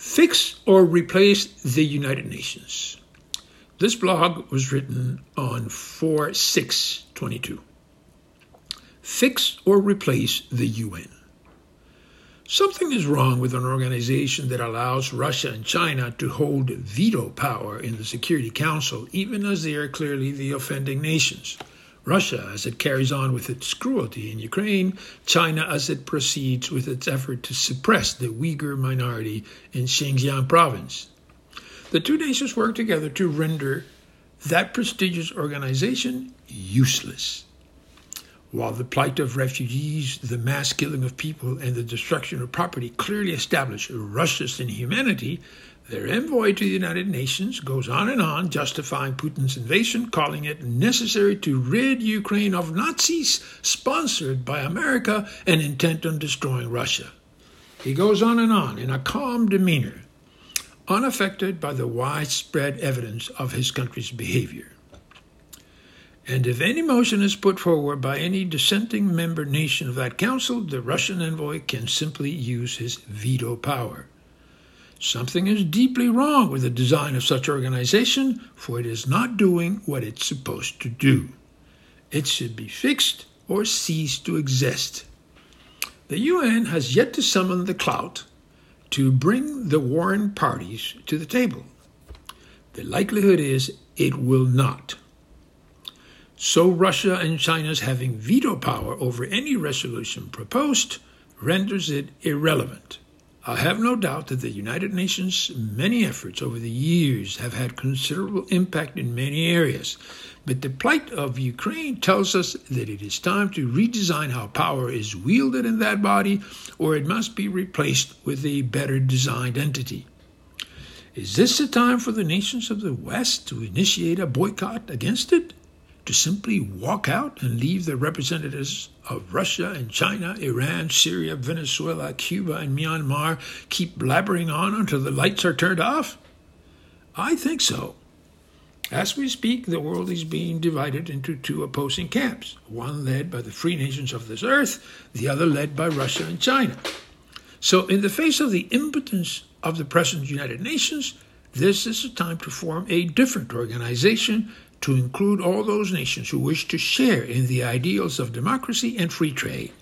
Fix or replace the United Nations. This blog was written on 4 6 22. Fix or replace the UN. Something is wrong with an organization that allows Russia and China to hold veto power in the Security Council, even as they are clearly the offending nations. Russia as it carries on with its cruelty in Ukraine, China as it proceeds with its effort to suppress the Uyghur minority in Xinjiang province. The two nations work together to render that prestigious organization useless. While the plight of refugees, the mass killing of people, and the destruction of property clearly establish Russia's inhumanity, their envoy to the United Nations goes on and on, justifying Putin's invasion, calling it necessary to rid Ukraine of Nazis sponsored by America and intent on destroying Russia. He goes on and on in a calm demeanor, unaffected by the widespread evidence of his country's behavior. And if any motion is put forward by any dissenting member nation of that council, the Russian envoy can simply use his veto power. Something is deeply wrong with the design of such organization, for it is not doing what it's supposed to do. It should be fixed or cease to exist. The UN has yet to summon the clout to bring the warring parties to the table. The likelihood is it will not. So Russia and China's having veto power over any resolution proposed renders it irrelevant. I have no doubt that the United Nations' many efforts over the years have had considerable impact in many areas, but the plight of Ukraine tells us that it is time to redesign how power is wielded in that body, or it must be replaced with a better designed entity. Is this the time for the nations of the West to initiate a boycott against it? To simply walk out and leave the representatives of Russia and China, Iran, Syria, Venezuela, Cuba, and Myanmar keep blabbering on until the lights are turned off? I think so. As we speak, the world is being divided into two opposing camps, one led by the free nations of this earth, the other led by Russia and China. So, in the face of the impotence of the present United Nations, this is a time to form a different organization to include all those nations who wish to share in the ideals of democracy and free trade.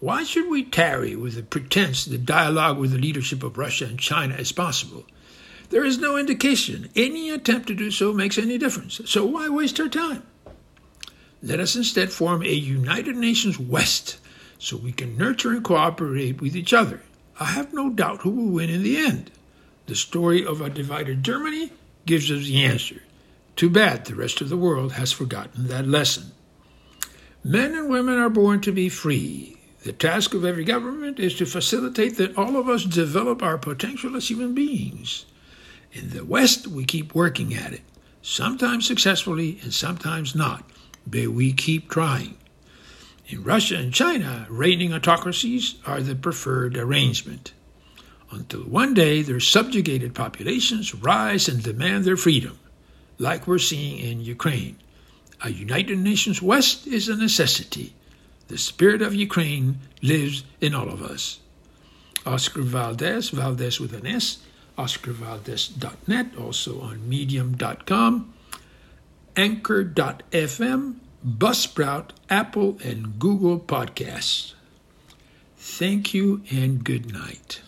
Why should we tarry with the pretense that dialogue with the leadership of Russia and China is possible? There is no indication any attempt to do so makes any difference, so why waste our time? Let us instead form a United Nations West so we can nurture and cooperate with each other. I have no doubt who will win in the end. The story of a divided Germany gives us the answer. Too bad the rest of the world has forgotten that lesson. Men and women are born to be free. The task of every government is to facilitate that all of us develop our potential as human beings. In the West, we keep working at it, sometimes successfully and sometimes not, but we keep trying. In Russia and China, reigning autocracies are the preferred arrangement. Until one day their subjugated populations rise and demand their freedom like we're seeing in Ukraine. A United Nations West is a necessity. The spirit of Ukraine lives in all of us. Oscar Valdez, Valdez with an S, oscarvaldez.net, also on medium.com, anchor.fm, Buzzsprout, Apple, and Google Podcasts. Thank you and good night.